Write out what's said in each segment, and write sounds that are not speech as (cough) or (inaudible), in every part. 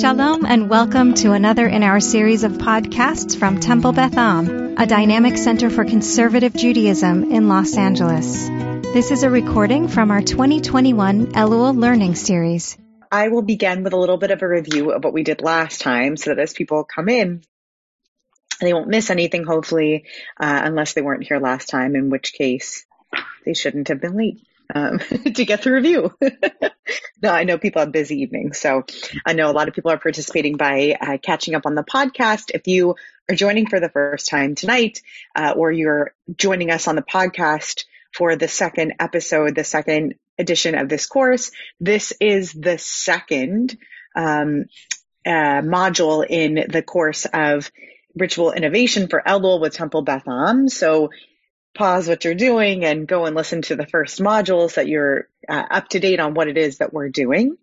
Shalom and welcome to another in our series of podcasts from Temple Beth Am, a dynamic center for conservative Judaism in Los Angeles. This is a recording from our 2021 Elul Learning Series. I will begin with a little bit of a review of what we did last time so that as people come in, they won't miss anything, hopefully, uh, unless they weren't here last time, in which case they shouldn't have been late um, (laughs) to get the review. (laughs) no, I know people have busy evenings, so I know a lot of people are participating by uh, catching up on the podcast. If you are joining for the first time tonight, uh, or you're joining us on the podcast for the second episode, the second edition of this course, this is the second um, uh, module in the course of ritual innovation for Elul with Temple Beth Am. So pause what you're doing and go and listen to the first modules that you're uh, up to date on what it is that we're doing.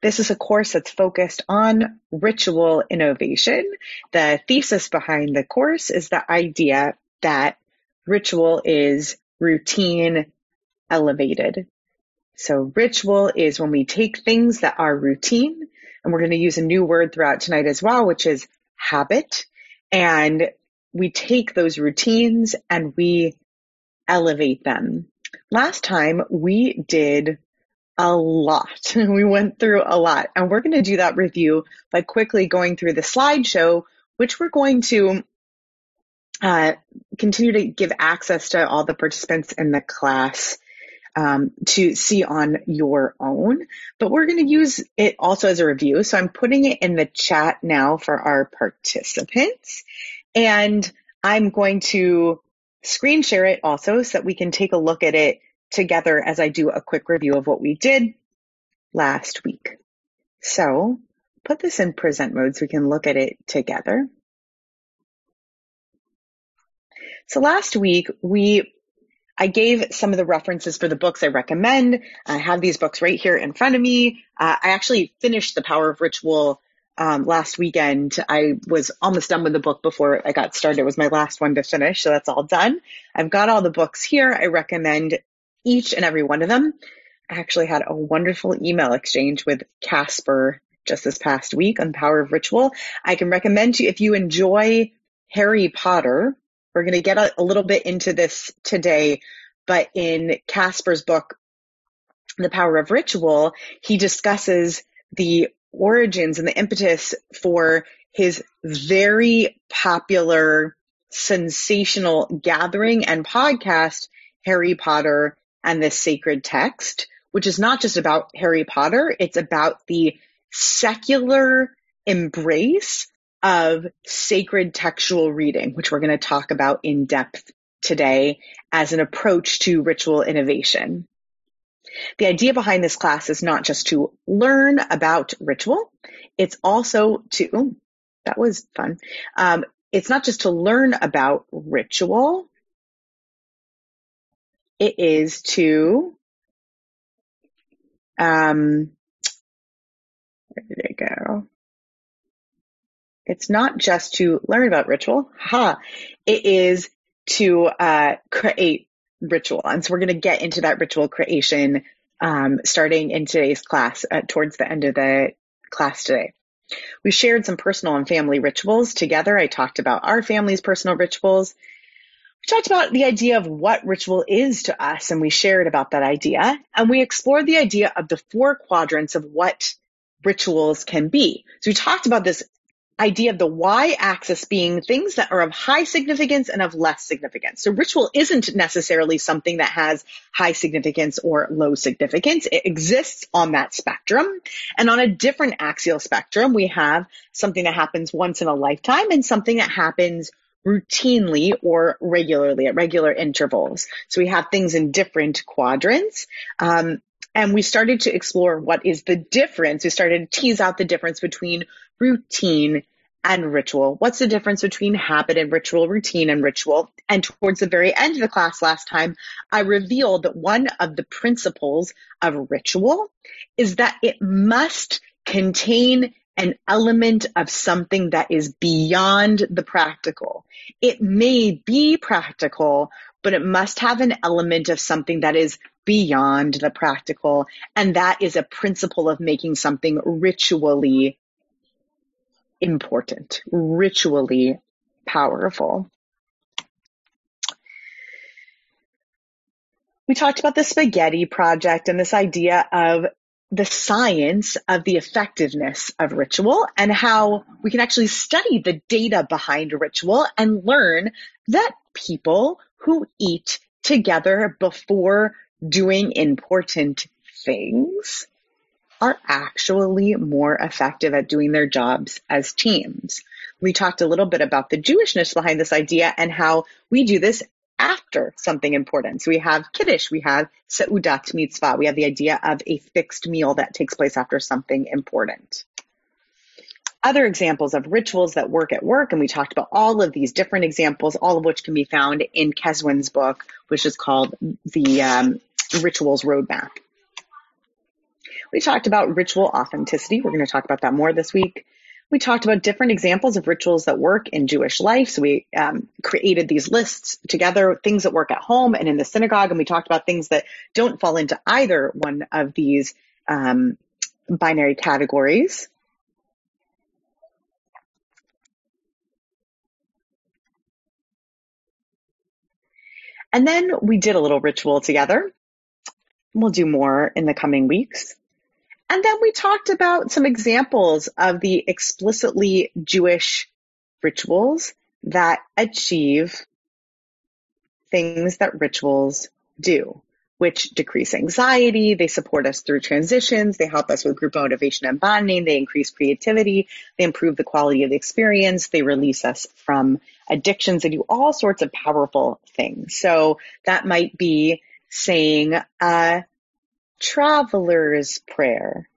This is a course that's focused on ritual innovation. The thesis behind the course is the idea that ritual is routine elevated. So ritual is when we take things that are routine, and we're going to use a new word throughout tonight as well, which is habit. And we take those routines and we elevate them. Last time we did a lot. (laughs) we went through a lot and we're going to do that review by quickly going through the slideshow, which we're going to uh, continue to give access to all the participants in the class um, to see on your own. But we're going to use it also as a review. So I'm putting it in the chat now for our participants. And I'm going to screen share it also so that we can take a look at it together as I do a quick review of what we did last week. So put this in present mode so we can look at it together. So last week we I gave some of the references for the books I recommend. I have these books right here in front of me. Uh, I actually finished The Power of Ritual um, last weekend. I was almost done with the book before I got started. It was my last one to finish, so that's all done. I've got all the books here. I recommend each and every one of them. I actually had a wonderful email exchange with Casper just this past week on Power of Ritual. I can recommend to you if you enjoy Harry Potter. We're going to get a, a little bit into this today, but in Casper's book, The Power of Ritual, he discusses the origins and the impetus for his very popular, sensational gathering and podcast, Harry Potter and the Sacred Text, which is not just about Harry Potter, it's about the secular embrace of sacred textual reading, which we're going to talk about in depth today as an approach to ritual innovation. The idea behind this class is not just to learn about ritual, it's also to, ooh, that was fun. Um, it's not just to learn about ritual, it is to, um, where did it go? It's not just to learn about ritual. Ha! It is to uh, create ritual. And so we're going to get into that ritual creation um, starting in today's class uh, towards the end of the class today. We shared some personal and family rituals together. I talked about our family's personal rituals. We talked about the idea of what ritual is to us, and we shared about that idea. And we explored the idea of the four quadrants of what rituals can be. So we talked about this idea of the y axis being things that are of high significance and of less significance. So ritual isn't necessarily something that has high significance or low significance. It exists on that spectrum. And on a different axial spectrum, we have something that happens once in a lifetime and something that happens routinely or regularly at regular intervals. So we have things in different quadrants. Um, and we started to explore what is the difference. We started to tease out the difference between routine and ritual. What's the difference between habit and ritual, routine and ritual? And towards the very end of the class last time, I revealed that one of the principles of ritual is that it must contain an element of something that is beyond the practical. It may be practical, but it must have an element of something that is beyond the practical. And that is a principle of making something ritually important, ritually powerful. We talked about the spaghetti project and this idea of the science of the effectiveness of ritual and how we can actually study the data behind ritual and learn that people who eat together before doing important things are actually more effective at doing their jobs as teams. We talked a little bit about the Jewishness behind this idea and how we do this after something important. So we have Kiddush, we have Seudat Mitzvah, we have the idea of a fixed meal that takes place after something important. Other examples of rituals that work at work, and we talked about all of these different examples, all of which can be found in Keswin's book, which is called the um, Rituals Roadmap. We talked about ritual authenticity. We're going to talk about that more this week. We talked about different examples of rituals that work in Jewish life. So we um, created these lists together, things that work at home and in the synagogue. And we talked about things that don't fall into either one of these um, binary categories. And then we did a little ritual together. We'll do more in the coming weeks. And then we talked about some examples of the explicitly Jewish rituals that achieve things that rituals do, which decrease anxiety, they support us through transitions, they help us with group motivation and bonding, they increase creativity, they improve the quality of the experience, they release us from addictions, they do all sorts of powerful things. So that might be saying a traveler's prayer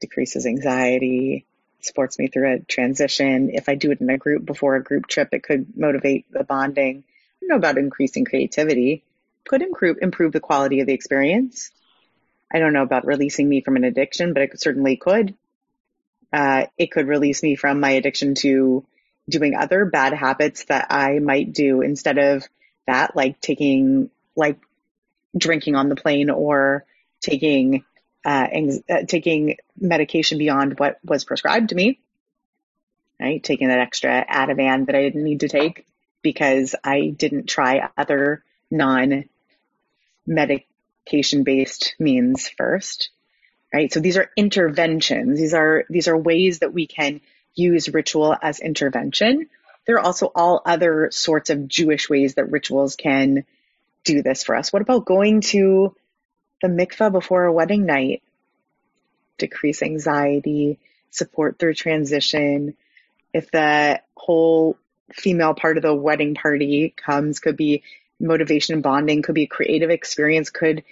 decreases anxiety, supports me through a transition. If I do it in a group before a group trip, it could motivate the bonding. I don't know about increasing creativity. Could improve improve the quality of the experience. I don't know about releasing me from an addiction, but it certainly could. Uh, it could release me from my addiction to doing other bad habits that I might do instead of that, like taking like drinking on the plane or taking uh, uh, taking medication beyond what was prescribed to me, right? Taking that extra Ativan that I didn't need to take because I didn't try other non medication based means first, right? So these are interventions. These are, these are ways that we can use ritual as intervention. There are also all other sorts of Jewish ways that rituals can do this for us? What about going to the mikveh before a wedding night? Decrease anxiety, support through transition. If the whole female part of the wedding party comes, could be motivation bonding, could be a creative experience, could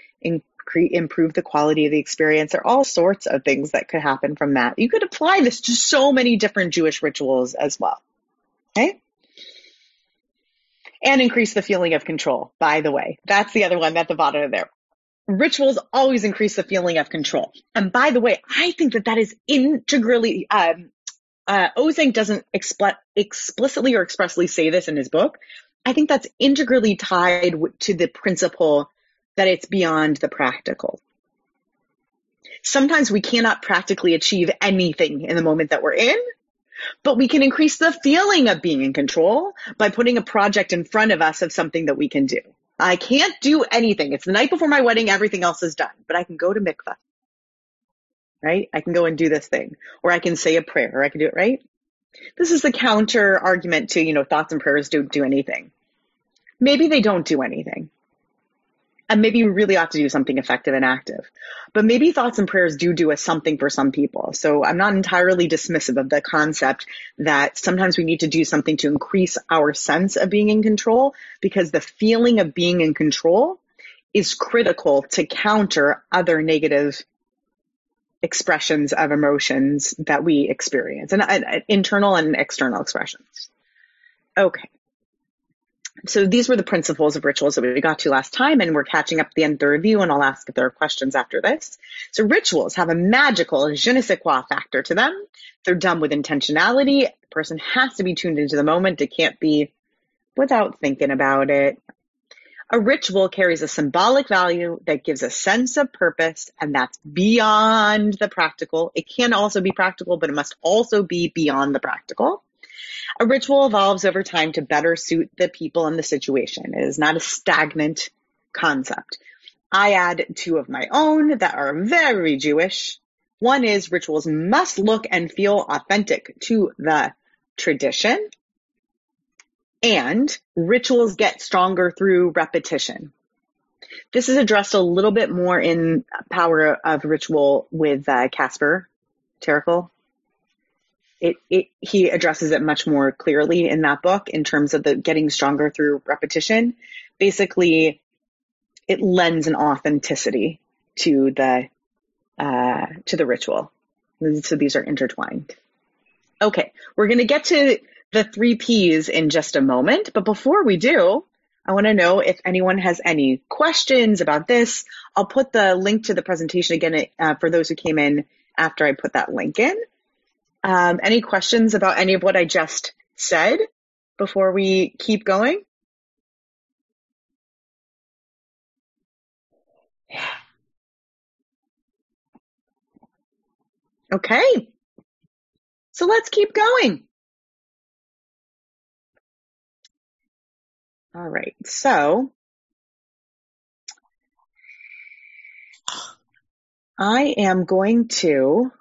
improve the quality of the experience. There are all sorts of things that could happen from that. You could apply this to so many different Jewish rituals as well. Okay? And increase the feeling of control, by the way. That's the other one at the bottom of there. Rituals always increase the feeling of control. And by the way, I think that that is integrally, um, uh, doesn't expl- explicitly or expressly say this in his book. I think that's integrally tied to the principle that it's beyond the practical. Sometimes we cannot practically achieve anything in the moment that we're in, but we can increase the feeling of being in control by putting a project in front of us of something that we can do. I can't do anything. It's the night before my wedding. Everything else is done, but I can go to mikvah, right? I can go and do this thing, or I can say a prayer, or I can do it, right? This is the counter argument to, you know, thoughts and prayers don't do anything. Maybe they don't do anything and maybe you really ought to do something effective and active. But maybe thoughts and prayers do do a something for some people. So I'm not entirely dismissive of the concept that sometimes we need to do something to increase our sense of being in control because the feeling of being in control is critical to counter other negative expressions of emotions that we experience and uh, internal and external expressions. Okay so these were the principles of rituals that we got to last time, and we're catching up at the end of the review, and I'll ask if there are questions after this. So rituals have a magical je ne sais quoi factor to them. They're done with intentionality. The person has to be tuned into the moment. It can't be without thinking about it. A ritual carries a symbolic value that gives a sense of purpose and that's beyond the practical. It can also be practical, but it must also be beyond the practical. A ritual evolves over time to better suit the people and the situation. It is not a stagnant concept. I add two of my own that are very Jewish. One is rituals must look and feel authentic to the tradition. And rituals get stronger through repetition. This is addressed a little bit more in Power of Ritual with uh, Casper ter Kuile. It, it, he addresses it much more clearly in that book in terms of the getting stronger through repetition. Basically, it lends an authenticity to the uh, to the ritual. So these are intertwined. Okay, we're going to get to the three P's in just a moment, but before we do, I want to know if anyone has any questions about this. I'll put the link to the presentation again uh, for those who came in after I put that link in. Um, any questions about any of what I just said before we keep going? Yeah. Okay. So let's keep going. All right. So I am going to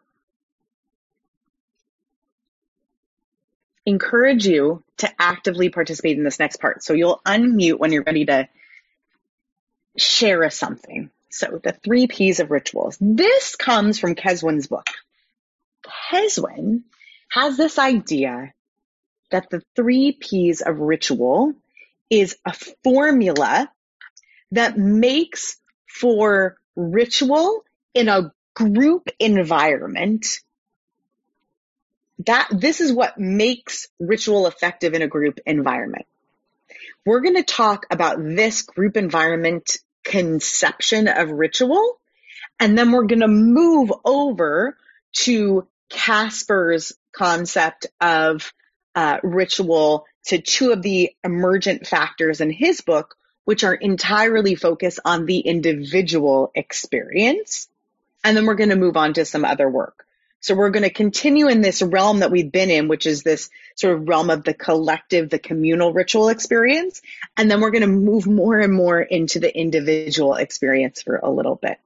encourage you to actively participate in this next part. So you'll unmute when you're ready to share something. So the three P's of rituals. This comes from Keswin's book. Keswin has this idea that the three P's of ritual is a formula that makes for ritual in a group environment that this is what makes ritual effective in a group environment. We're going to talk about this group environment conception of ritual, and then we're going to move over to Casper's concept of uh, ritual to two of the emergent factors in his book, which are entirely focused on the individual experience. And then we're going to move on to some other work. So we're going to continue in this realm that we've been in, which is this sort of realm of the collective, the communal ritual experience. And then we're going to move more and more into the individual experience for a little bit.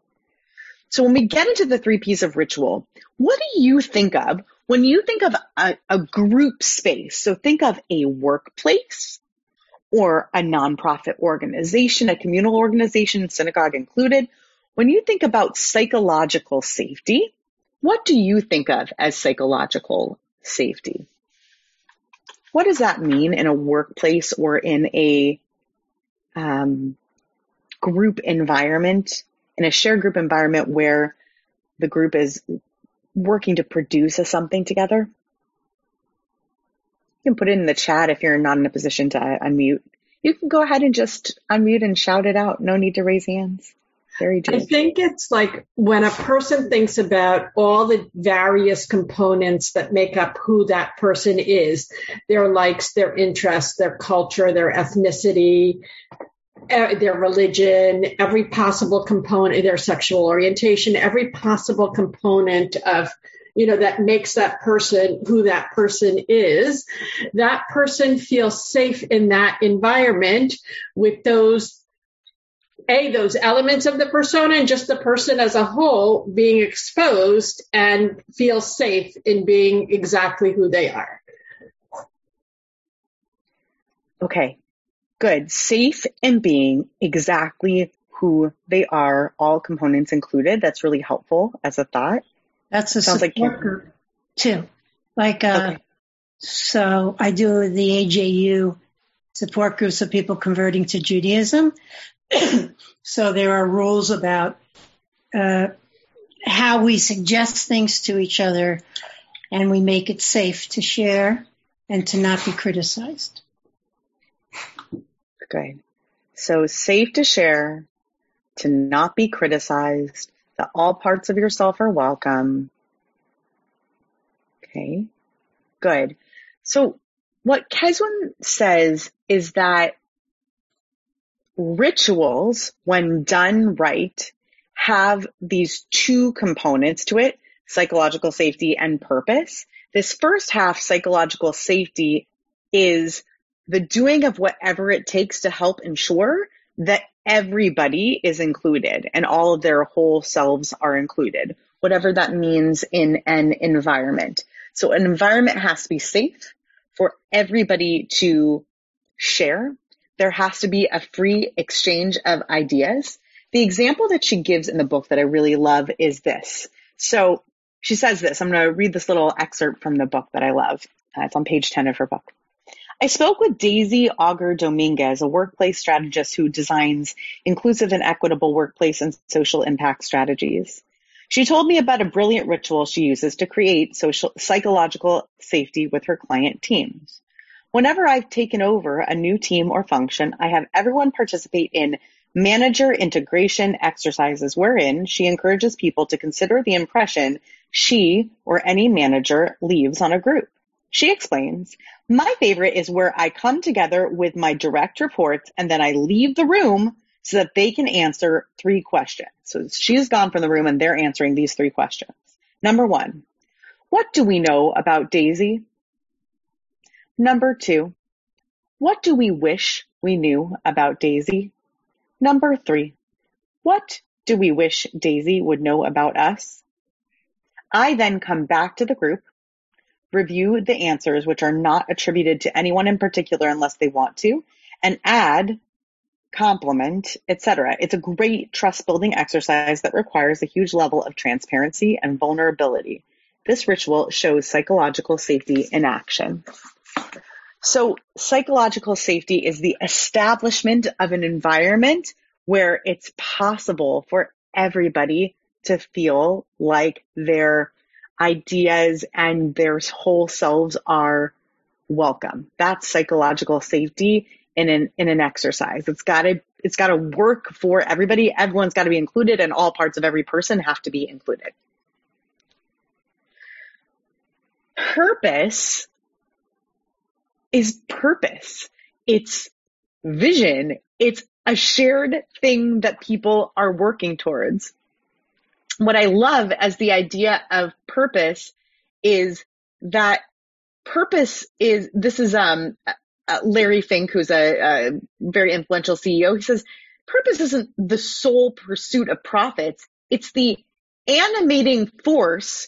So when we get into the three P's of ritual, what do you think of when you think of a, a group space? So think of a workplace or a nonprofit organization, a communal organization, synagogue included. When you think about psychological safety, what do you think of as psychological safety? What does that mean in a workplace or in a um, group environment? in a shared group environment where the group is working to produce a something together. You can put it in the chat if you're not in a position to unmute. You can go ahead and just unmute and shout it out. No need to raise hands. Very I think it's like when a person thinks about all the various components that make up who that person is, their likes, their interests, their culture, their ethnicity, their religion, every possible component, their sexual orientation, every possible component of, you know, that makes that person who that person is. That person feels safe in that environment with those a those elements of the persona and just the person as a whole being exposed and feel safe in being exactly who they are. Okay, good, safe in being exactly who they are, all components included. That's really helpful as a thought. That's a Sounds support like group too. Like, uh, okay. so I do the AJU support groups of people converting to Judaism. (coughs) so there are rules about uh, how we suggest things to each other and we make it safe to share and to not be criticized. Good. So safe to share, to not be criticized, that all parts of yourself are welcome. Okay. Good. So what Keswin says is that rituals, when done right, have these two components to it, psychological safety and purpose. This first half, psychological safety, is the doing of whatever it takes to help ensure that everybody is included and all of their whole selves are included, whatever that means in an environment. So an environment has to be safe for everybody to share. There has to be a free exchange of ideas. The example that she gives in the book that I really love is this. So she says this. I'm going to read this little excerpt from the book that I love. Uh, it's on page 10 of her book. I spoke with Daisy Auger Dominguez, a workplace strategist who designs inclusive and equitable workplace and social impact strategies. She told me about a brilliant ritual she uses to create social, psychological safety with her client teams. Whenever I've taken over a new team or function, I have everyone participate in manager integration exercises wherein she encourages people to consider the impression she or any manager leaves on a group. She explains, my favorite is where I come together with my direct reports and then I leave the room so that they can answer three questions. So she's gone from the room and they're answering these three questions. Number one, what do we know about Daisy? Number two, what do we wish we knew about Daisy? Number three, what do we wish Daisy would know about us? I then come back to the group, review the answers which are not attributed to anyone in particular unless they want to, and add compliment, etc. It's a great trust building exercise that requires a huge level of transparency and vulnerability. This ritual shows psychological safety in action. So psychological safety is the establishment of an environment where it's possible for everybody to feel like their ideas and their whole selves are welcome. That's psychological safety in an in an exercise. It's got to it's got to work for everybody. Everyone's got to be included, and all parts of every person have to be included. Purpose is purpose. It's vision. It's a shared thing that people are working towards. What I love as the idea of purpose is that purpose is this is um uh, Larry Fink, who's a, a very influential CEO, he says, purpose isn't the sole pursuit of profits. It's the animating force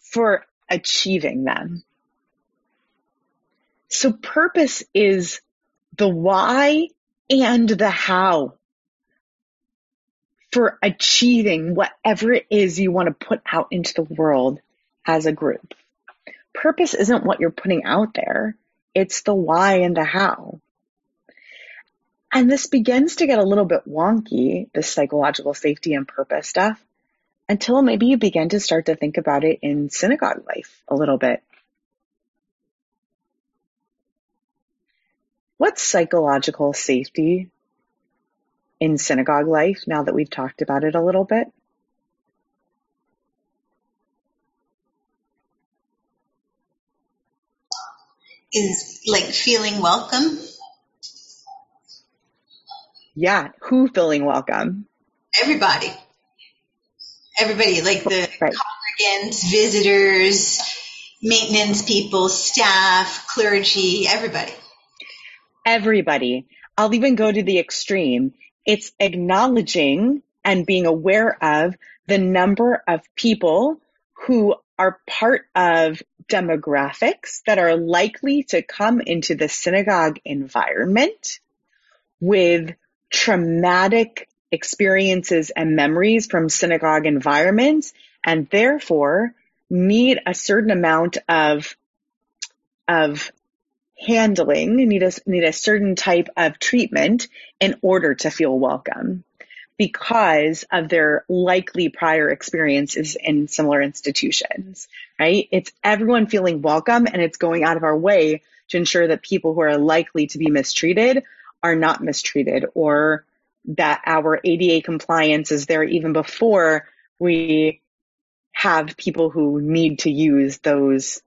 for achieving them. So purpose is the why and the how for achieving whatever it is you want to put out into the world as a group. Purpose isn't what you're putting out there. It's the why and the how. And this begins to get a little bit wonky, this psychological safety and purpose stuff, until maybe you begin to start to think about it in synagogue life a little bit. What's psychological safety in synagogue life now that we've talked about it a little bit? is like feeling welcome. Yeah, who feeling welcome? Everybody. Everybody, like the right. congregants, visitors, maintenance people, staff, clergy, everybody. Everybody. I'll even go to the extreme. It's acknowledging and being aware of the number of people who are part of demographics that are likely to come into the synagogue environment with traumatic experiences and memories from synagogue environments and therefore need a certain amount of of handling need a need a certain type of treatment in order to feel welcome because of their likely prior experiences in similar institutions, right? It's everyone feeling welcome and it's going out of our way to ensure that people who are likely to be mistreated are not mistreated or that our ADA compliance is there even before we have people who need to use those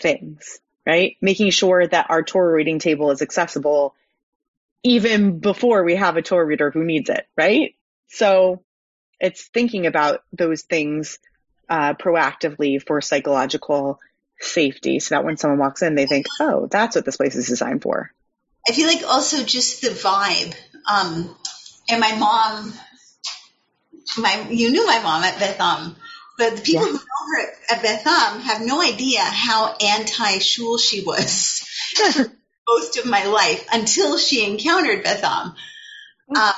things, right? Making sure that our Torah reading table is accessible even before we have a Torah reader who needs it, right? So it's thinking about those things uh, proactively for psychological safety so that when someone walks in, they think, oh, that's what this place is designed for. I feel like also just the vibe. Um, and my mom, my you knew my mom at Beth Am, but the people yeah. who know her at Beth Am have no idea how anti-shul she was (laughs) most of my life until she encountered Beth Am. Mm. Uh,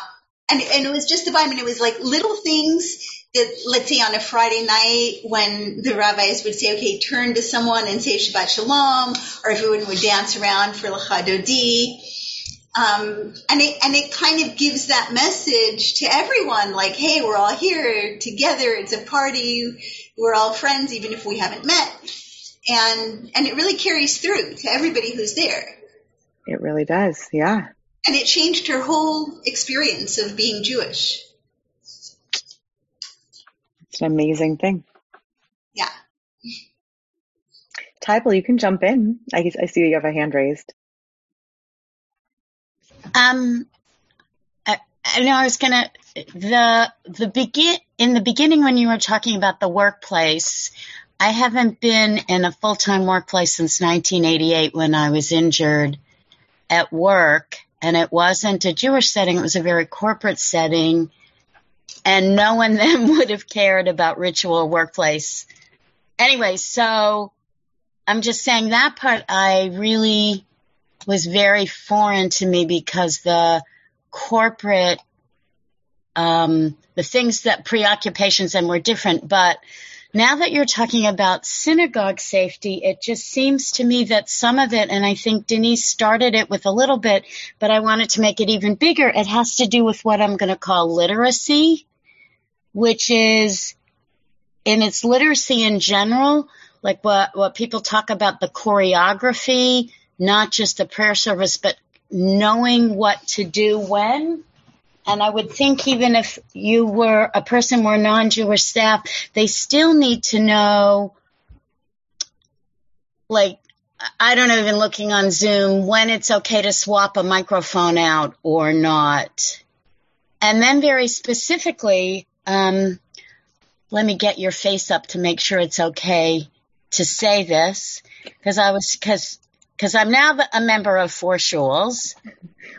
and, and it was just the vibe, and it was like little things that, let's say on a Friday night when the rabbis would say, okay, turn to someone and say Shabbat Shalom, or everyone would dance around for Lecha Dodi. Um, and it, and it kind of gives that message to everyone, like, hey, we're all here together. It's a party. We're all friends, even if we haven't met. And, and it really carries through to everybody who's there. It really does. Yeah. And it changed her whole experience of being Jewish. It's an amazing thing. Yeah. Tybal, you can jump in. I, I see you have a hand raised. Um, I, I know I was gonna the the begin in the beginning when you were talking about the workplace. I haven't been in a full time workplace since 1988 when I was injured at work, and it wasn't a Jewish setting; it was a very corporate setting, and no one then (laughs) would have cared about ritual workplace. Anyway, so I'm just saying that part I really was very foreign to me because the corporate, um, the things that preoccupations and were different. But now that you're talking about synagogue safety, it just seems to me that some of it, and I think Denise started it with a little bit, but I wanted to make it even bigger. It has to do with what I'm going to call literacy, which is in its literacy in general, like what, what people talk about the choreography, not just the prayer service, but knowing what to do when. And I would think even if you were a person were non-Jewish staff, they still need to know, like, I don't know, even looking on Zoom, when it's okay to swap a microphone out or not. And then very specifically, um, let me get your face up to make sure it's okay to say this because I was because because I'm now a member of four shuls.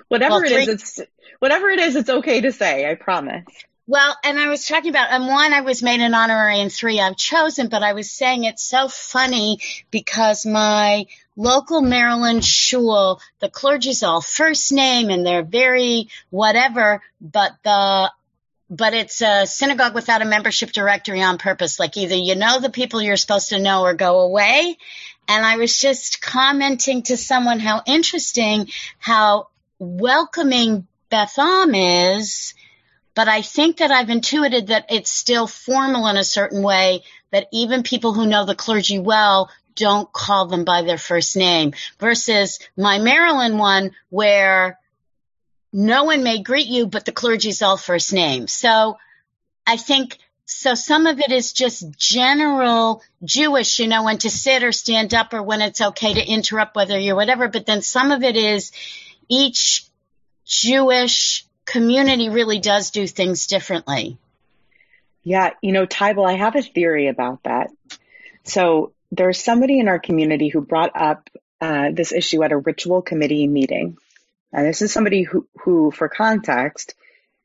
Whatever well, it is, it's whatever it is, it's okay to say. I promise. Well, and I was talking about, and one I was made an honorary, and three I've chosen. But I was saying it's so funny because my local Maryland shul, the clergy's all first name, and they're very whatever. But the but it's a synagogue without a membership directory on purpose. Like either you know the people you're supposed to know or go away. And I was just commenting to someone how interesting, how welcoming Beth Am is. But I think that I've intuited that it's still formal in a certain way that even people who know the clergy well don't call them by their first name versus my Maryland one where no one may greet you, but the clergy's all first name. So I think so some of it is just general Jewish, you know, when to sit or stand up or when it's okay to interrupt whether you're whatever. But then some of it is each Jewish community really does do things differently. Yeah, you know, Tybal, I have a theory about that. So there's somebody in our community who brought up uh, this issue at a ritual committee meeting. And this is somebody who, who, for context,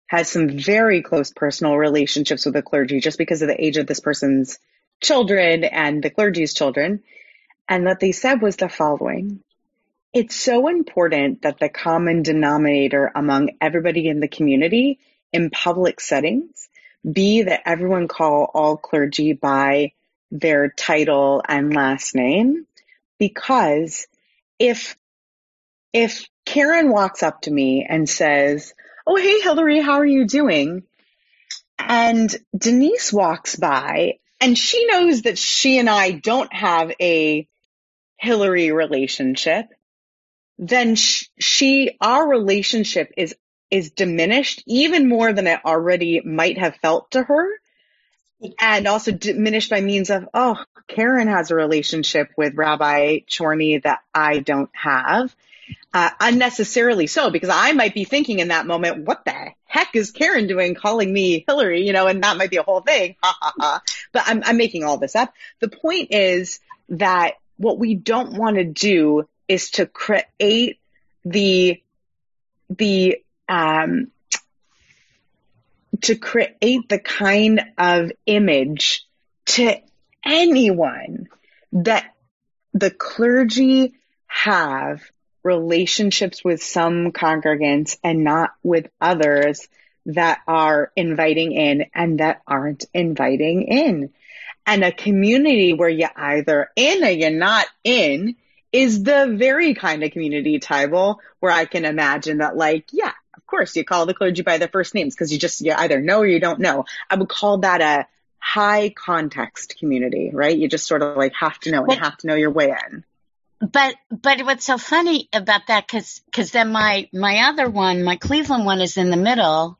has some very close personal relationships with the clergy just because of the age of this person's children and the clergy's children. And what they said was the following. It's so important that the common denominator among everybody in the community in public settings be that everyone call all clergy by their title and last name. Because if, if Karen walks up to me and says, Oh, hey, Hillary, how are you doing? And Denise walks by and she knows that she and I don't have a Hillary relationship. Then she, our relationship is, is diminished even more than it already might have felt to her and also diminished by means of, oh, Karen has a relationship with Rabbi Chorny that I don't have. Uh, unnecessarily so, because I might be thinking in that moment, what the heck is Karen doing calling me Hillary, you know, and that might be a whole thing. But I'm, I'm making all this up. The point is that what we don't want to do is to create the, the, um, to create the kind of image to anyone that the clergy have relationships with some congregants and not with others that are inviting in and that aren't inviting in. And a community where you're either in or you're not in is the very kind of community, Tybal, where I can imagine that like, yeah, of course you call the clergy by their first names because you just, you either know or you don't know. I would call that a high context community, right? You just sort of like have to know and have to know your way in. But but what's so funny about that because because then my my other one my Cleveland one is in the middle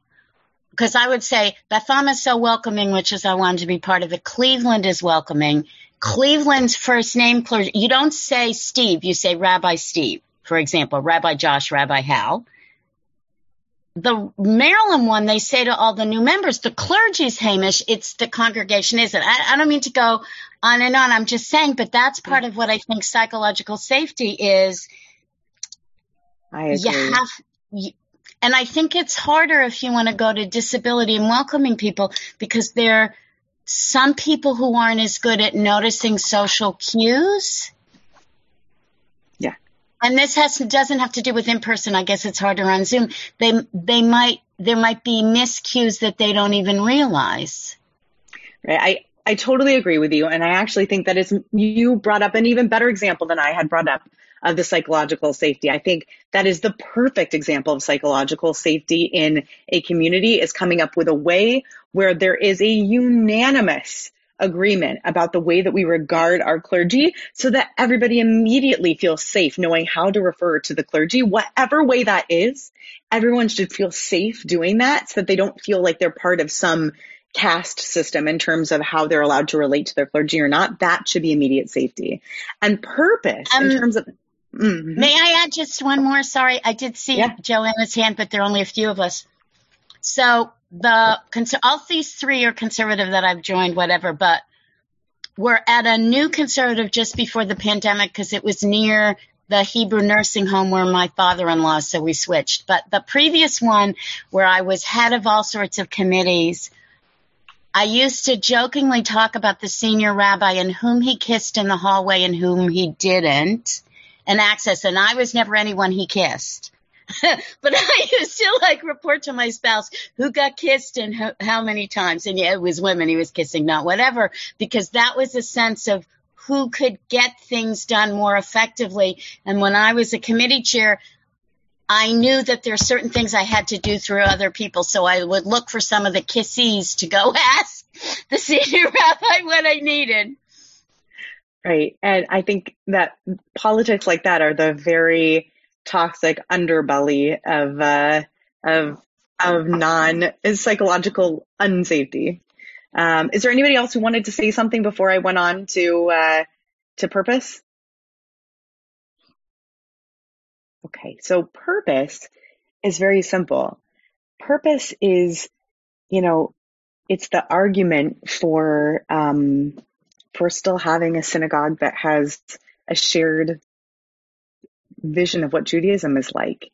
because I would say Beth Am is so welcoming, which is I wanted to be part of it. Cleveland is welcoming. Cleveland's first name clergy. You don't say Steve, you say Rabbi Steve, for example, Rabbi Josh, Rabbi Hal the Maryland one, they say to all the new members, the clergy's heimish, it's the congregation isn't. I, I don't mean to go on and on. I'm just saying, but that's part of what I think psychological safety is. I agree. You have, you, and I think it's harder if you want to go to disability and welcoming people because there are some people who aren't as good at noticing social cues and this has doesn't have to do with in person. I guess it's harder on Zoom. They they might there might be miscues that they don't even realize. Right. I I totally agree with you, and I actually think that is you brought up an even better example than I had brought up of the psychological safety. I think that is the perfect example of psychological safety in a community is coming up with a way where there is a unanimous agreement about the way that we regard our clergy so that everybody immediately feels safe knowing how to refer to the clergy, whatever way that is. Everyone should feel safe doing that so that they don't feel like they're part of some caste system in terms of how they're allowed to relate to their clergy or not. That should be immediate safety. And purpose um, in terms of mm-hmm. May I add just one more? Sorry, I did see yeah. Joanna's hand, but there are only a few of us. So the all these three are conservative that I've joined, whatever, but we're at a new conservative just before the pandemic because it was near the Hebrew nursing home where my father-in-law, so we switched. But the previous one where I was head of all sorts of committees, I used to jokingly talk about the senior rabbi and whom he kissed in the hallway and whom he didn't and access. And I was never anyone he kissed. (laughs) but I used to like report to my spouse who got kissed and how, how many times. And yeah, it was women he was kissing, not whatever, because that was a sense of who could get things done more effectively. And when I was a committee chair, I knew that there are certain things I had to do through other people. So I would look for some of the kissees to go (laughs) ask the senior (laughs) rabbi what I needed. Right. And I think that politics like that are the very toxic underbelly of uh, of of non psychological unsafety. Um, is there anybody else who wanted to say something before I went on to uh, to purpose? Okay, so purpose is very simple. Purpose is, you know, it's the argument for um, for still having a synagogue that has a shared vision of what Judaism is like.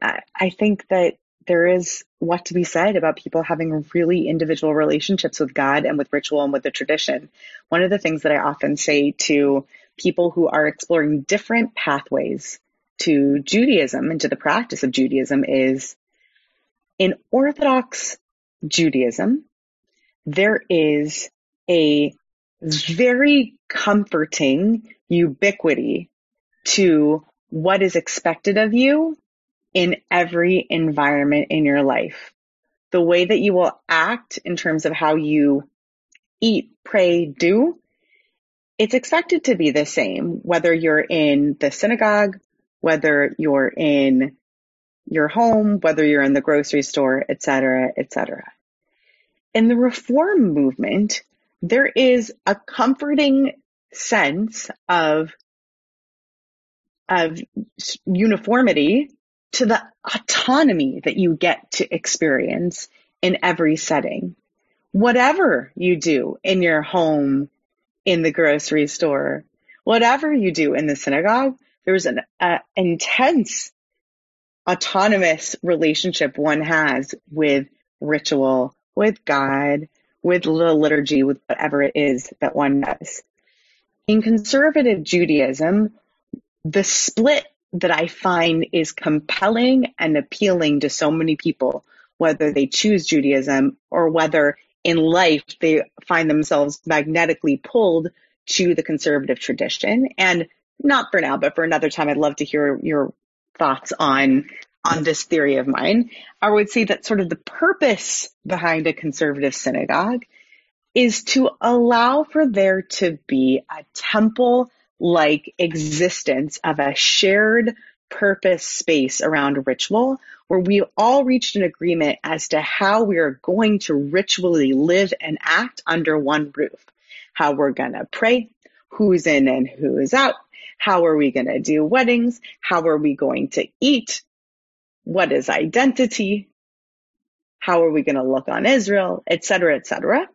I think that there is what to be said about people having really individual relationships with God and with ritual and with the tradition. One of the things that I often say to people who are exploring different pathways to Judaism and to the practice of Judaism is in Orthodox Judaism, there is a very comforting ubiquity to what is expected of you in every environment in your life. The way that you will act in terms of how you eat, pray, do, it's expected to be the same, whether you're in the synagogue, whether you're in your home, whether you're in the grocery store, etc., etc. in the reform movement, there is a comforting sense of, of uniformity to the autonomy that you get to experience in every setting. Whatever you do in your home, in the grocery store, whatever you do in the synagogue, there's an uh, intense autonomous relationship one has with ritual, with God, with the liturgy, with whatever it is that one does. In conservative Judaism, the split that I find is compelling and appealing to so many people, whether they choose Judaism or whether in life they find themselves magnetically pulled to the conservative tradition. And not for now, but for another time, I'd love to hear your thoughts on on this theory of mine. I would say that sort of the purpose behind a conservative synagogue is to allow for there to be a temple like existence of a shared purpose space around ritual where we all reached an agreement as to how we are going to ritually live and act under one roof. How we're going to pray, who's in and who is out, how are we going to do weddings, how are we going to eat, what is identity, how are we going to look on Israel, etc., etc.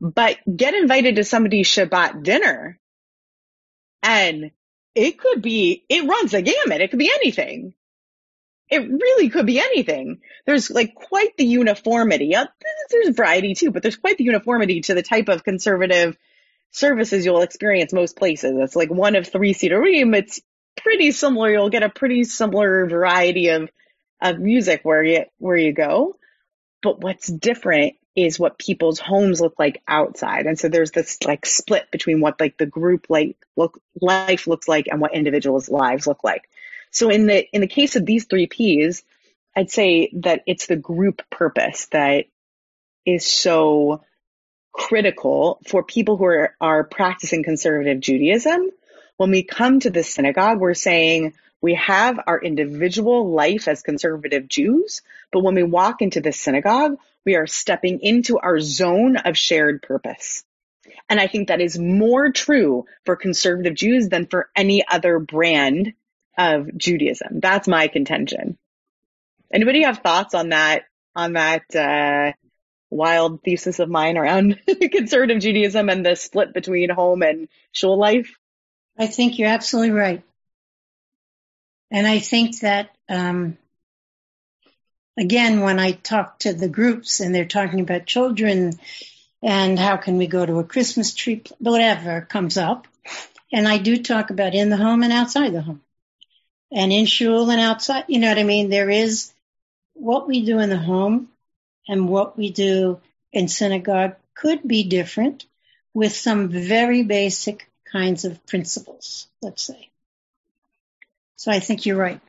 But get invited to somebody's Shabbat dinner and it could be, it runs a gamut. It could be anything. It really could be anything. There's like quite the uniformity. There's variety too, but there's quite the uniformity to the type of conservative services you'll experience most places. It's like one of three Siddurim. It's pretty similar. You'll get a pretty similar variety of, of music where you, where you go. But what's different is what people's homes look like outside. And so there's this like split between what like the group like look life looks like and what individuals' lives look like. So in the in the case of these three P's, I'd say that it's the group purpose that is so critical for people who are, are practicing conservative Judaism. When we come to the synagogue, we're saying we have our individual life as conservative Jews, but when we walk into the synagogue, we are stepping into our zone of shared purpose. And I think that is more true for conservative Jews than for any other brand of Judaism. That's my contention. Anybody have thoughts on that, on that, uh, wild thesis of mine around (laughs) conservative Judaism and the split between home and shul life? I think you're absolutely right. And I think that, um, again, when I talk to the groups and they're talking about children and how can we go to a Christmas tree, whatever comes up. And I do talk about in the home and outside the home and in shul and outside. You know what I mean? There is what we do in the home and what we do in synagogue could be different with some very basic kinds of principles, let's say. So I think you're right.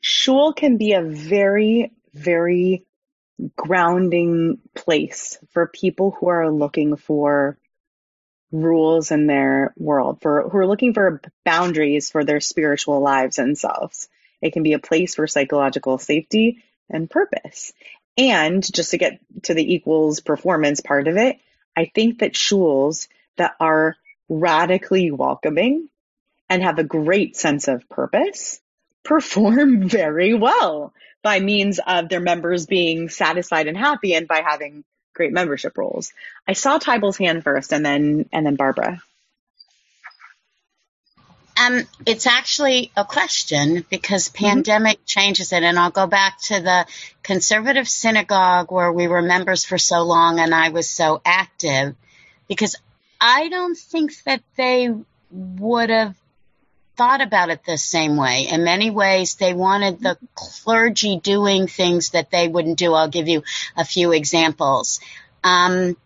Shul can be a very, very grounding place for people who are looking for rules in their world, for who are looking for boundaries for their spiritual lives and selves. It can be a place for psychological safety and purpose. And just to get to the equals performance part of it, I think that shuls that are radically welcoming and have a great sense of purpose perform (laughs) very well by means of their members being satisfied and happy and by having great membership rolls. I saw Tyball's hand first and then and then Barbara. Um, it's actually a question because mm-hmm. pandemic mm-hmm. changes it. And I'll go back to the conservative synagogue where we were members for so long and I was so active because I don't think that they would have thought about it the same way. In many ways, they wanted the clergy doing things that they wouldn't do. I'll give you a few examples. Um,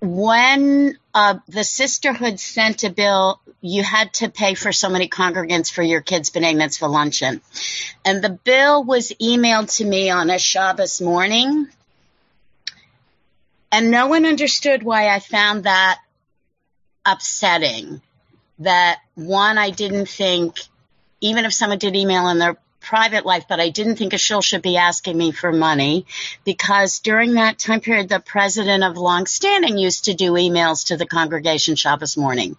when uh, the sisterhood sent a bill, you had to pay for so many congregants for your kids' B'nai Mitzvah luncheon. And the bill was emailed to me on a Shabbos morning. And no one understood why I found that upsetting. That one, I didn't think, even if someone did email in their private life, but I didn't think a shul should be asking me for money because during that time period, the president of longstanding used to do emails to the congregation Shabbos morning.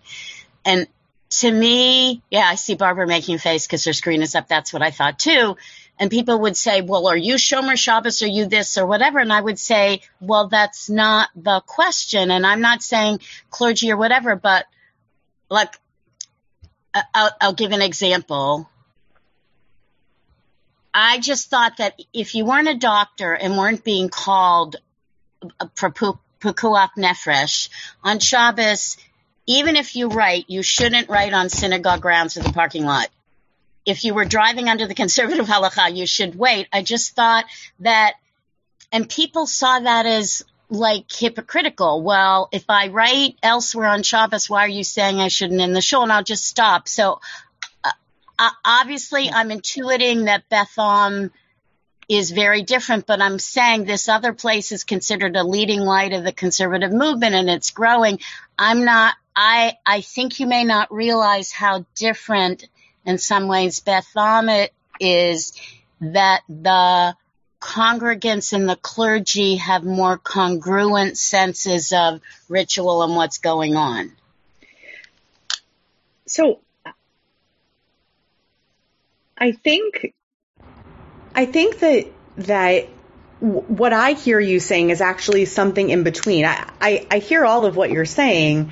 And to me, yeah, I see Barbara making a face because her screen is up. That's what I thought too. And people would say, well, are you Shomer Shabbos? Are you this or whatever? And I would say, well, that's not the question. And I'm not saying clergy or whatever, but like, I'll, I'll give an example. I just thought that if you weren't a doctor and weren't being called uh, for Pikuach Nefesh on Shabbos, even if you write, you shouldn't write on synagogue grounds or the parking lot. If you were driving under the conservative halacha, you should wait. I just thought that, and people saw that as like hypocritical. Well, if I write elsewhere on Shabbos, why are you saying I shouldn't in the shul? And I'll just stop. So uh, obviously, I'm intuiting that Beth Am is very different, but I'm saying this other place is considered a leading light of the conservative movement and it's growing. I'm not, I, I think you may not realize how different in some ways Beth Am is that the congregants and the clergy have more congruent senses of ritual and what's going on. So I think, I think that, that what I hear you saying is actually something in between. I, I, I hear all of what you're saying.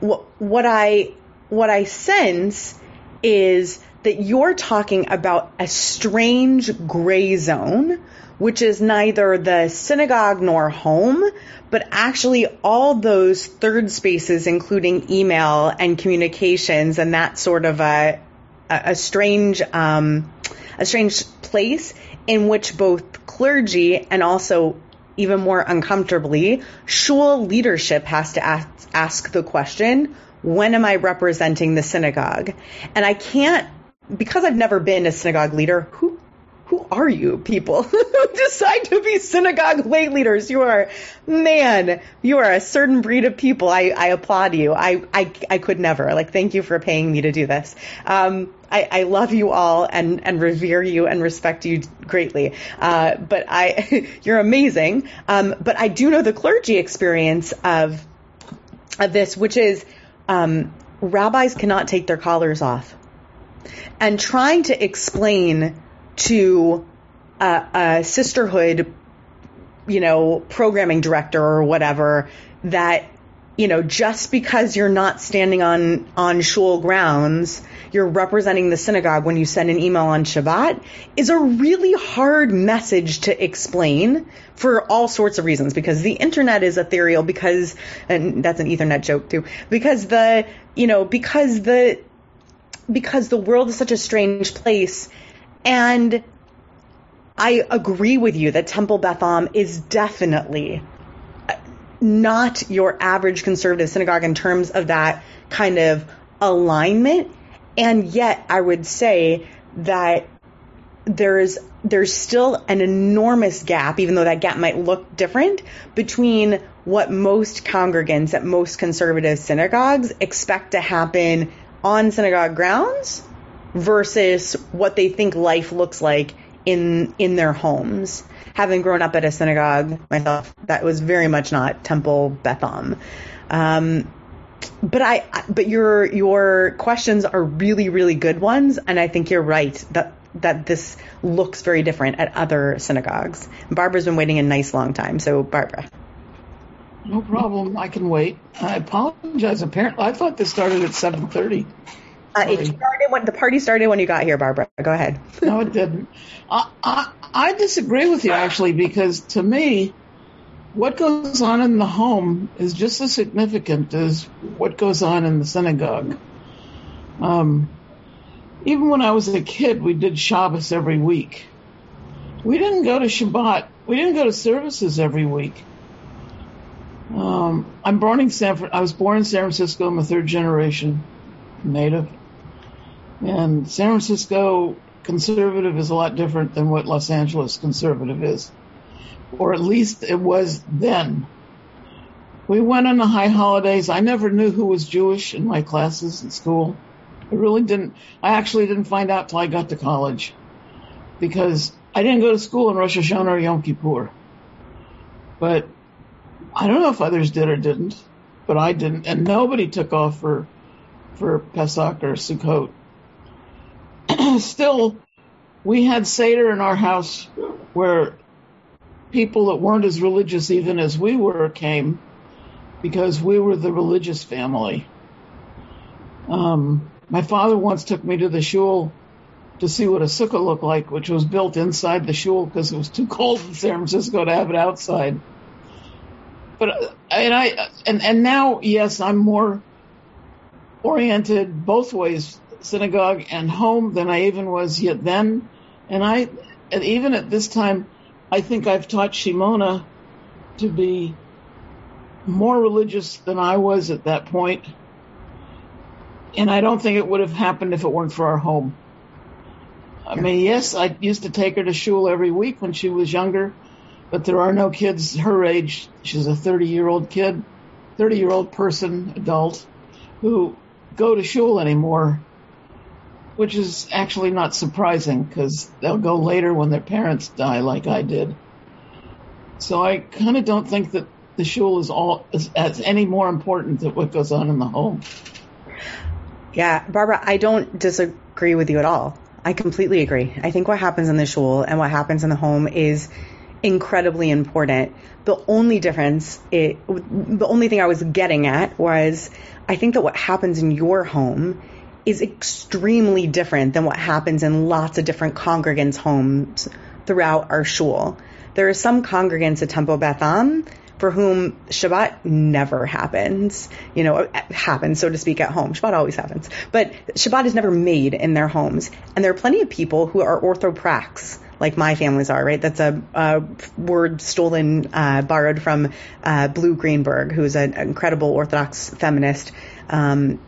What, what I, what I sense is that you're talking about a strange gray zone, which is neither the synagogue nor home, but actually all those third spaces, including email and communications and that sort of a, a, strange um, a strange place in which both clergy and also even more uncomfortably shul leadership has to ask, ask the question when am I representing the synagogue? And I can't because I've never been a synagogue leader. Who who are you people (laughs) who decide to be synagogue lay leaders? You are, man, you are a certain breed of people. I, I applaud you. I, I, I could never. Like, thank you for paying me to do this. Um, I, I love you all and, and revere you and respect you greatly. Uh, but I, (laughs) you're amazing. Um, but I do know the clergy experience of, of this, which is, um, rabbis cannot take their collars off. And trying to explain to a, a sisterhood, you know, programming director or whatever that you know, just because you're not standing on, on shul grounds, you're representing the synagogue when you send an email on Shabbat is a really hard message to explain for all sorts of reasons. Because the internet is ethereal because, and that's an ethernet joke too, because the, you know, because the, because the world is such a strange place and I agree with you that Temple Beth Am is definitely uh, not your average conservative synagogue in terms of that kind of alignment. And yet I would say that there's there's still an enormous gap, even though that gap might look different, between what most congregants at most conservative synagogues expect to happen on synagogue grounds versus what they think life looks like in in their homes having grown up at a synagogue myself, that was very much not Temple Beth Am. Um, but I, but your your questions are really really good ones, and I think you're right that that this looks very different at other synagogues. Barbara's been waiting a nice long time, so Barbara. No problem. I can wait. I apologize. Apparently, I thought this started at seven thirty. Uh, it started when the party started when you got here, Barbara. Go ahead. no, it didn't. I, I, I disagree with you actually because to me, what goes on in the home is just as significant as what goes on in the synagogue. Um, even when I was a kid, we did Shabbos every week. We didn't go to Shabbat. We didn't go to services every week. Um, I'm born in San. I was born in San Francisco. I'm a third generation native. And San Francisco conservative is a lot different than what Los Angeles conservative is. Or at least it was then. We went on the high holidays. I never knew who was Jewish in my classes in school. I really didn't. I actually didn't find out till I got to college. because I didn't go to school in Rosh Hashanah or Yom Kippur. But I don't know if others did or didn't, but I didn't, and nobody took off for for Pesach or Sukkot. (clears throat) Still, we had Seder in our house where people that weren't as religious even as we were came because we were the religious family. Um, my father once took me to the shul to see what a sukkah looked like, which was built inside the shul because it was too cold in San Francisco to have it outside. But uh, and I and and now yes, I'm more oriented both ways, synagogue and home, than I even was yet then. And I and even at this time, I think I've taught Shimona to be more religious than I was at that point. And I don't think it would have happened if it weren't for our home. I mean, yes, I used to take her to shul every week when she was younger, but there are no kids her age. She's a 30 year old kid, 30 year old person, adult, who go to shul anymore, which is actually not surprising because they'll go later when their parents die, like I did. So I kind of don't think that the shul is all is, as any more important than what goes on in the home. Yeah, Barbara, I don't disagree with you at all. I completely agree. I think what happens in the shul and what happens in the home is incredibly important. The only difference, it, the only thing I was getting at was I think that what happens in your home is extremely different than what happens in lots of different congregants' homes throughout our shul. There are some congregants at Temple Beth Am for whom Shabbat never happens, you know, happens, so to speak, at home. Shabbat always happens. But Shabbat is never made in their homes. And there are plenty of people who are orthoprax, like my families are, right? That's a, a word stolen, uh, borrowed from uh, Blu Greenberg, who's an incredible Orthodox feminist um,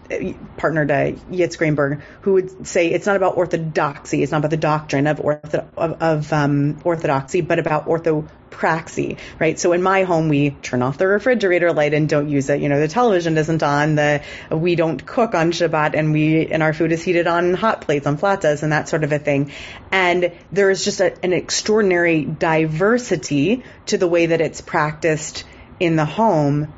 partner to Yitz Greenberg, who would say it's not about orthodoxy, it's not about the doctrine of, ortho, of, of um, orthodoxy, but about orthopraxy, right? So in my home, we turn off the refrigerator light and don't use it. You know, the television isn't on. The we don't cook on Shabbat, and we and our food is heated on hot plates on platas and that sort of a thing. And there is just a, an extraordinary diversity to the way that it's practiced in the home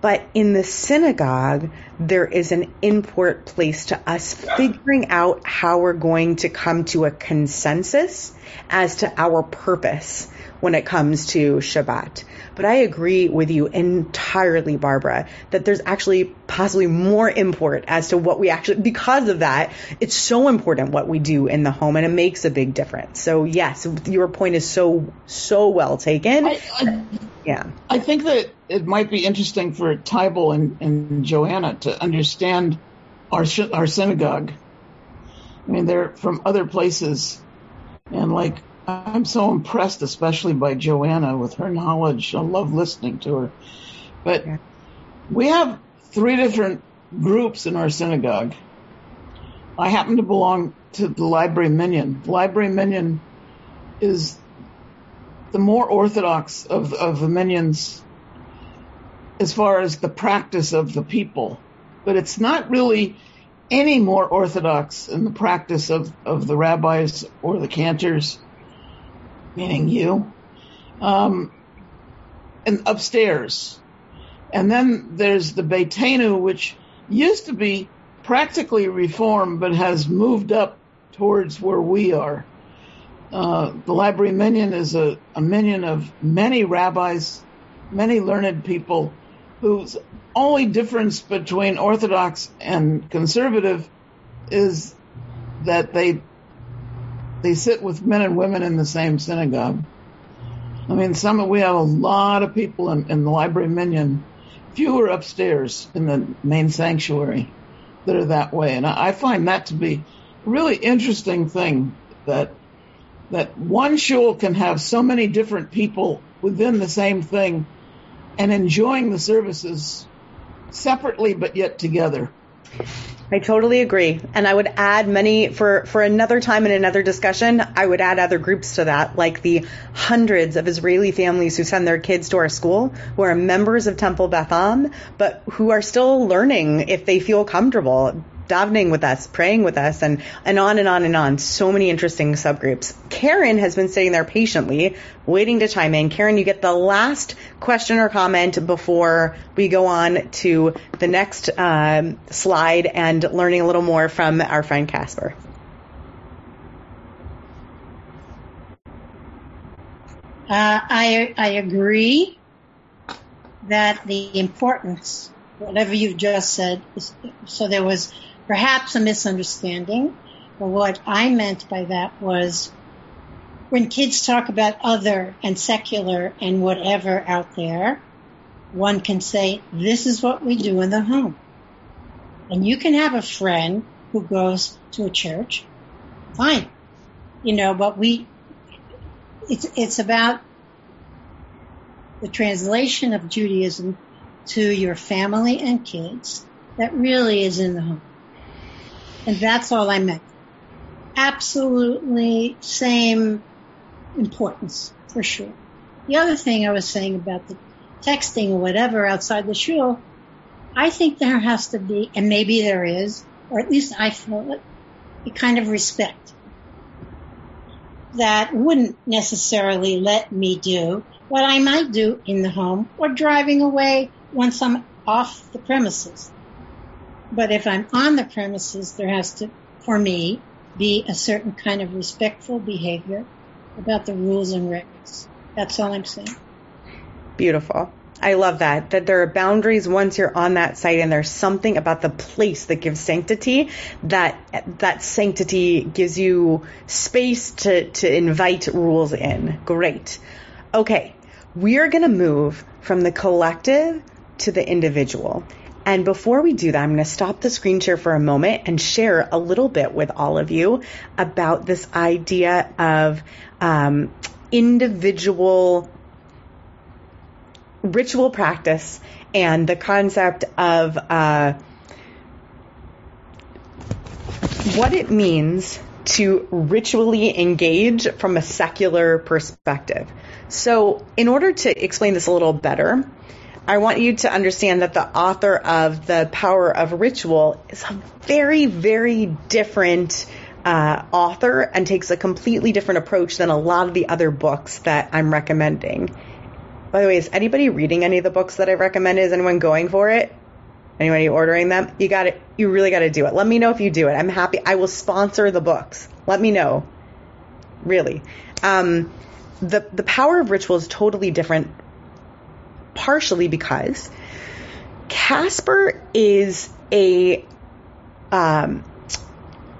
but in the synagogue, there is an import place to us figuring out how we're going to come to a consensus as to our purpose when it comes to Shabbat. But I agree with you entirely, Barbara, that there's actually possibly more import as to what we actually, because of that, it's so important what we do in the home and it makes a big difference. So yes, your point is so, so well taken. I, I, yeah. I think that it might be interesting for Tybal and, and Joanna to understand our, our synagogue. I mean, they're from other places and like I'm so impressed, especially by Joanna with her knowledge. I love listening to her. But we have three different groups in our synagogue. I happen to belong to the Library Minyan. The Library Minyan is the more orthodox of, of the Minyans as far as the practice of the people. But it's not really any more orthodox in the practice of, of the rabbis or the cantors meaning you, um, and upstairs. And then there's the Beitenu, which used to be practically reformed, but has moved up towards where we are. Uh, the library minyan is a, a minyan of many rabbis, many learned people whose only difference between Orthodox and conservative is that they they sit with men and women in the same synagogue. I mean, some we have a lot of people in, in the library minyan, fewer upstairs in the main sanctuary that are that way, and I, I find that to be a really interesting thing that that one shul can have so many different people within the same thing and enjoying the services separately but yet together. I totally agree. And I would add many for, for another time in another discussion, I would add other groups to that, like the hundreds of Israeli families who send their kids to our school who are members of Temple Beth Am, but who are still learning if they feel comfortable davening with us, praying with us, and, and on and on and on. So many interesting subgroups. Karen has been sitting there patiently, waiting to chime in. Karen, you get the last question or comment before we go on to the next um, slide and learning a little more from our friend Casper. Uh, I I agree that the importance, whatever you've just said, is, so there was perhaps a misunderstanding. But what I meant by that was when kids talk about other and secular and whatever out there, one can say, this is what we do in the home. And you can have a friend who goes to a church, fine. You know, but we, it's, it's about the translation of Judaism to your family and kids that really is in the home. And that's all I meant. Absolutely same importance for sure. The other thing I was saying about the texting or whatever outside the shul, I think there has to be, and maybe there is, or at least I feel it, a kind of respect that wouldn't necessarily let me do what I might do in the home or driving away once I'm off the premises. But if I'm on the premises, there has to, for me, be a certain kind of respectful behavior about the rules and regs. That's all I'm saying. Beautiful. I love that, that there are boundaries once you're on that site and there's something about the place that gives sanctity that, that sanctity gives you space to, to invite rules in. Great. Okay. We are going to move from the collective to the individual. And before we do that, I'm going to stop the screen share for a moment and share a little bit with all of you about this idea of um, individual ritual practice and the concept of uh, what it means to ritually engage from a secular perspective. So, in order to explain this a little better, I want you to understand that the author of The Power of Ritual is a very, very different uh, author and takes a completely different approach than a lot of the other books that I'm recommending. By the way, is anybody reading any of the books that I recommend? Is anyone going for it? Anybody ordering them? You got it. You really got to do it. Let me know if you do it. I'm happy. I will sponsor the books. Let me know. Really. Um, the the power of ritual is totally different. Partially because Casper is a um,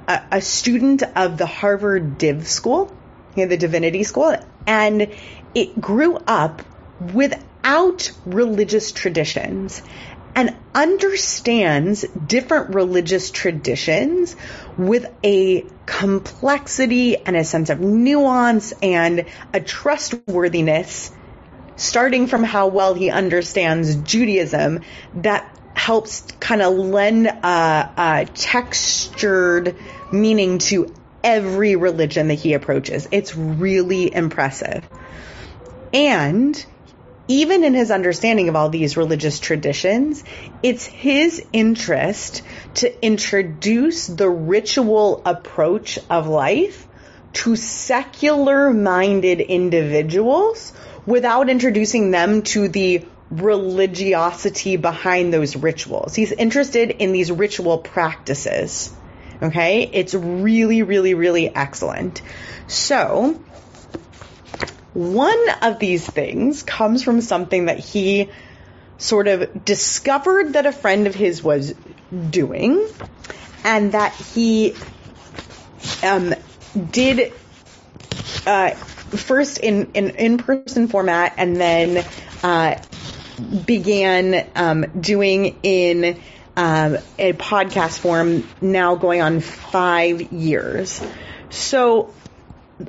a, a student of the Harvard Div School, you know, the Divinity School, and it grew up without religious traditions and understands different religious traditions with a complexity and a sense of nuance and a trustworthiness starting from how well he understands Judaism that helps kind of lend a, a textured meaning to every religion that he approaches. It's really impressive. And even in his understanding of all these religious traditions, it's his interest to introduce the ritual approach of life to secular minded individuals without introducing them to the religiosity behind those rituals. He's interested in these ritual practices. Okay. It's really, really, really excellent. So one of these things comes from something that he sort of discovered that a friend of his was doing and that he um, did uh, first in, in in-person format and then uh, began um, doing in um, a podcast form now going on five years. So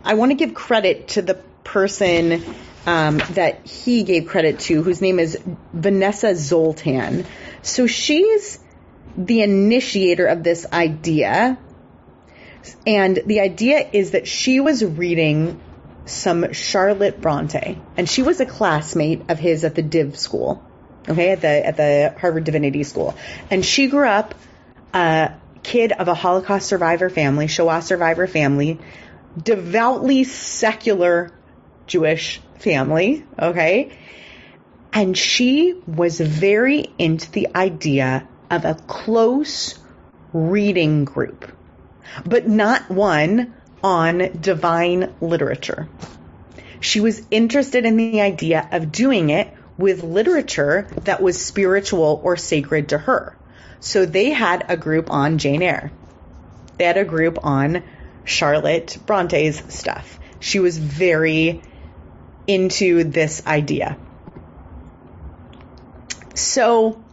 I want to give credit to the person um, that he gave credit to, whose name is Vanessa Zoltan. So she's the initiator of this idea. And the idea is that she was reading some Charlotte Bronte, and she was a classmate of his at the Div School, okay, at the at the Harvard Divinity School, and she grew up a kid of a Holocaust survivor family, Shoah survivor family, devoutly secular Jewish family, okay? And she was very into the idea of a close reading group, but not one on divine literature. She was interested in the idea of doing it with literature that was spiritual or sacred to her. So they had a group on Jane Eyre. They had a group on Charlotte Bronte's stuff. She was very into this idea. So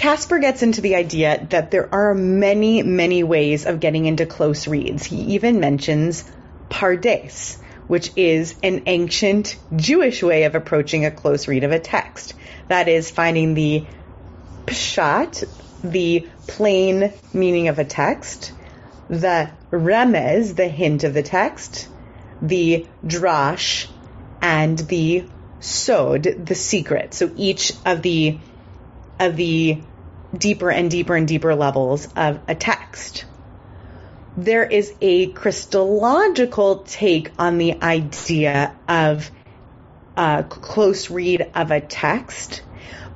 Casper gets into the idea that there are many, many ways of getting into close reads. He even mentions pardes, which is an ancient Jewish way of approaching a close read of a text. That is finding the pshat, the plain meaning of a text, the remez, the hint of the text, the drash, and the sod, the secret. So each of the of the deeper and deeper and deeper levels of a text. There is a Christological take on the idea of a close read of a text,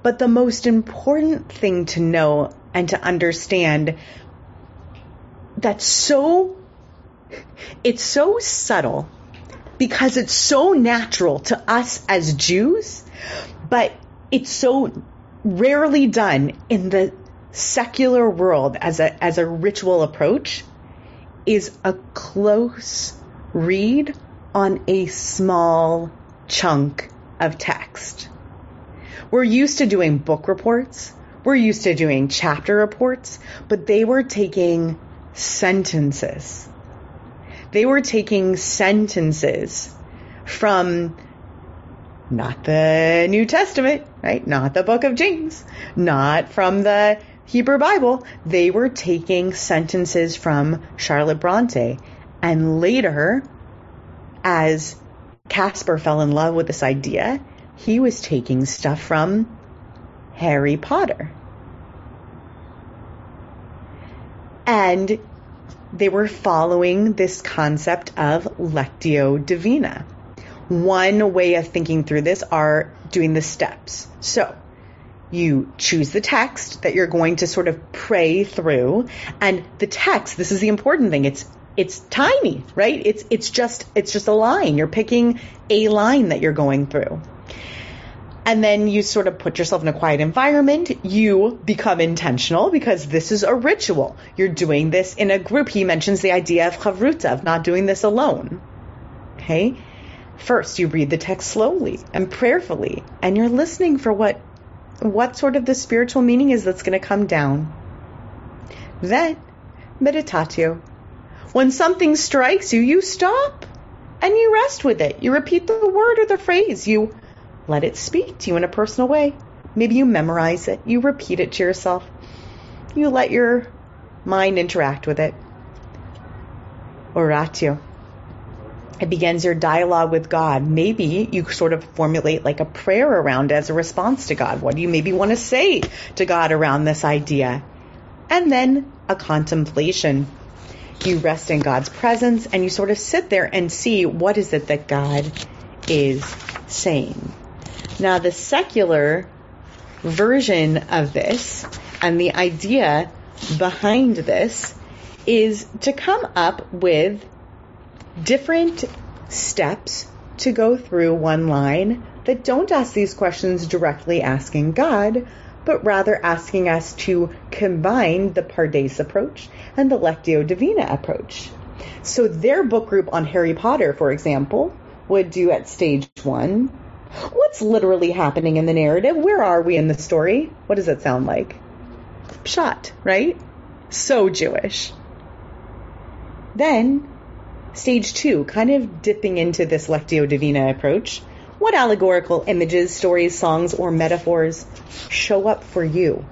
but the most important thing to know and to understand that's so it's so subtle because it's so natural to us as Jews, but it's so rarely done in the secular world as a as a ritual approach is a close read on a small chunk of text. We're used to doing book reports, we're used to doing chapter reports, but they were taking sentences. They were taking sentences from not the New Testament, right? Not the book of James, not from the Hebrew Bible. They were taking sentences from Charlotte Bronte. And later, as Casper fell in love with this idea, he was taking stuff from Harry Potter. And they were following this concept of Lectio Divina one way of thinking through this are doing the steps. So you choose the text that you're going to sort of pray through and the text, this is the important thing. It's it's tiny, right? It's it's just it's just a line. You're picking a line that you're going through. And then you sort of put yourself in a quiet environment. You become intentional because this is a ritual. You're doing this in a group. He mentions the idea of chavruta, of not doing this alone. Okay? First, you read the text slowly and prayerfully, and you're listening for what what sort of the spiritual meaning is that's going to come down. Then, meditatio. When something strikes you, you stop and you rest with it. You repeat the word or the phrase. You let it speak to you in a personal way. Maybe you memorize it. You repeat it to yourself. You let your mind interact with it. Oratio. It begins your dialogue with God. Maybe you sort of formulate like a prayer around as a response to God. What do you maybe want to say to God around this idea? And then a contemplation. You rest in God's presence and you sort of sit there and see what is it that God is saying. Now, the secular version of this and the idea behind this is to come up with different steps to go through one line that don't ask these questions directly asking God, but rather asking us to combine the Pardes approach and the Lectio Divina approach. So their book group on Harry Potter, for example, would do at stage one. What's literally happening in the narrative? Where are we in the story? What does it sound like? Pshat, right? So Jewish. Then Stage two, kind of dipping into this Lectio Divina approach. What allegorical images, stories, songs, or metaphors show up for you?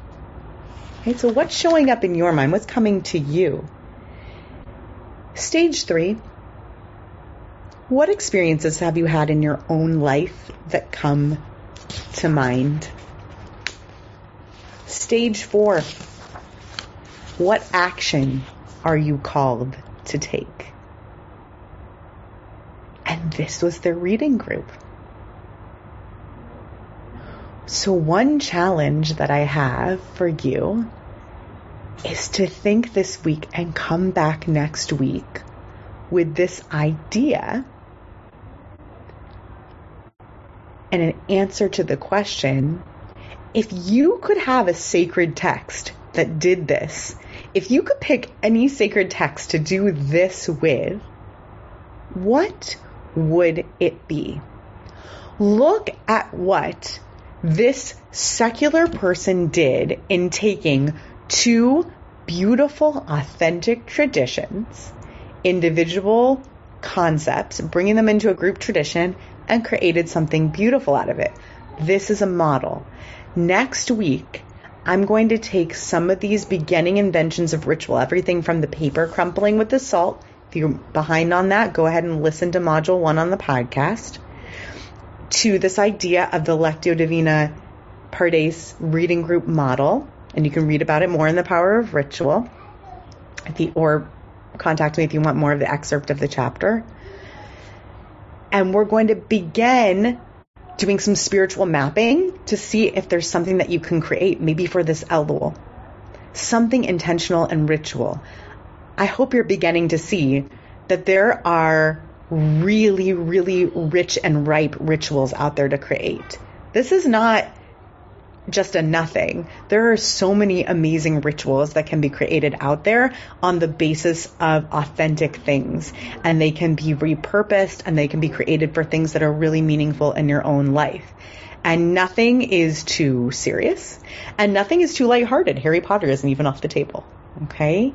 Okay, so what's showing up in your mind? What's coming to you? Stage three, what experiences have you had in your own life that come to mind? Stage four. What action are you called to take? And this was their reading group. So, one challenge that I have for you is to think this week and come back next week with this idea and an answer to the question if you could have a sacred text that did this, if you could pick any sacred text to do this with, what would it be? Look at what this secular person did in taking two beautiful, authentic traditions, individual concepts, bringing them into a group tradition, and created something beautiful out of it. This is a model. Next week, I'm going to take some of these beginning inventions of ritual, everything from the paper crumpling with the salt. If you're behind on that, go ahead and listen to module one on the podcast. To this idea of the Lectio Divina Pardes reading group model, and you can read about it more in the Power of Ritual, or contact me if you want more of the excerpt of the chapter. And we're going to begin doing some spiritual mapping to see if there's something that you can create, maybe for this Elul. Something intentional and ritual. I hope you're beginning to see that there are really, really rich and ripe rituals out there to create. This is not just a nothing. There are so many amazing rituals that can be created out there on the basis of authentic things. And they can be repurposed and they can be created for things that are really meaningful in your own life. And nothing is too serious and nothing is too lighthearted. Harry Potter isn't even off the table. Okay?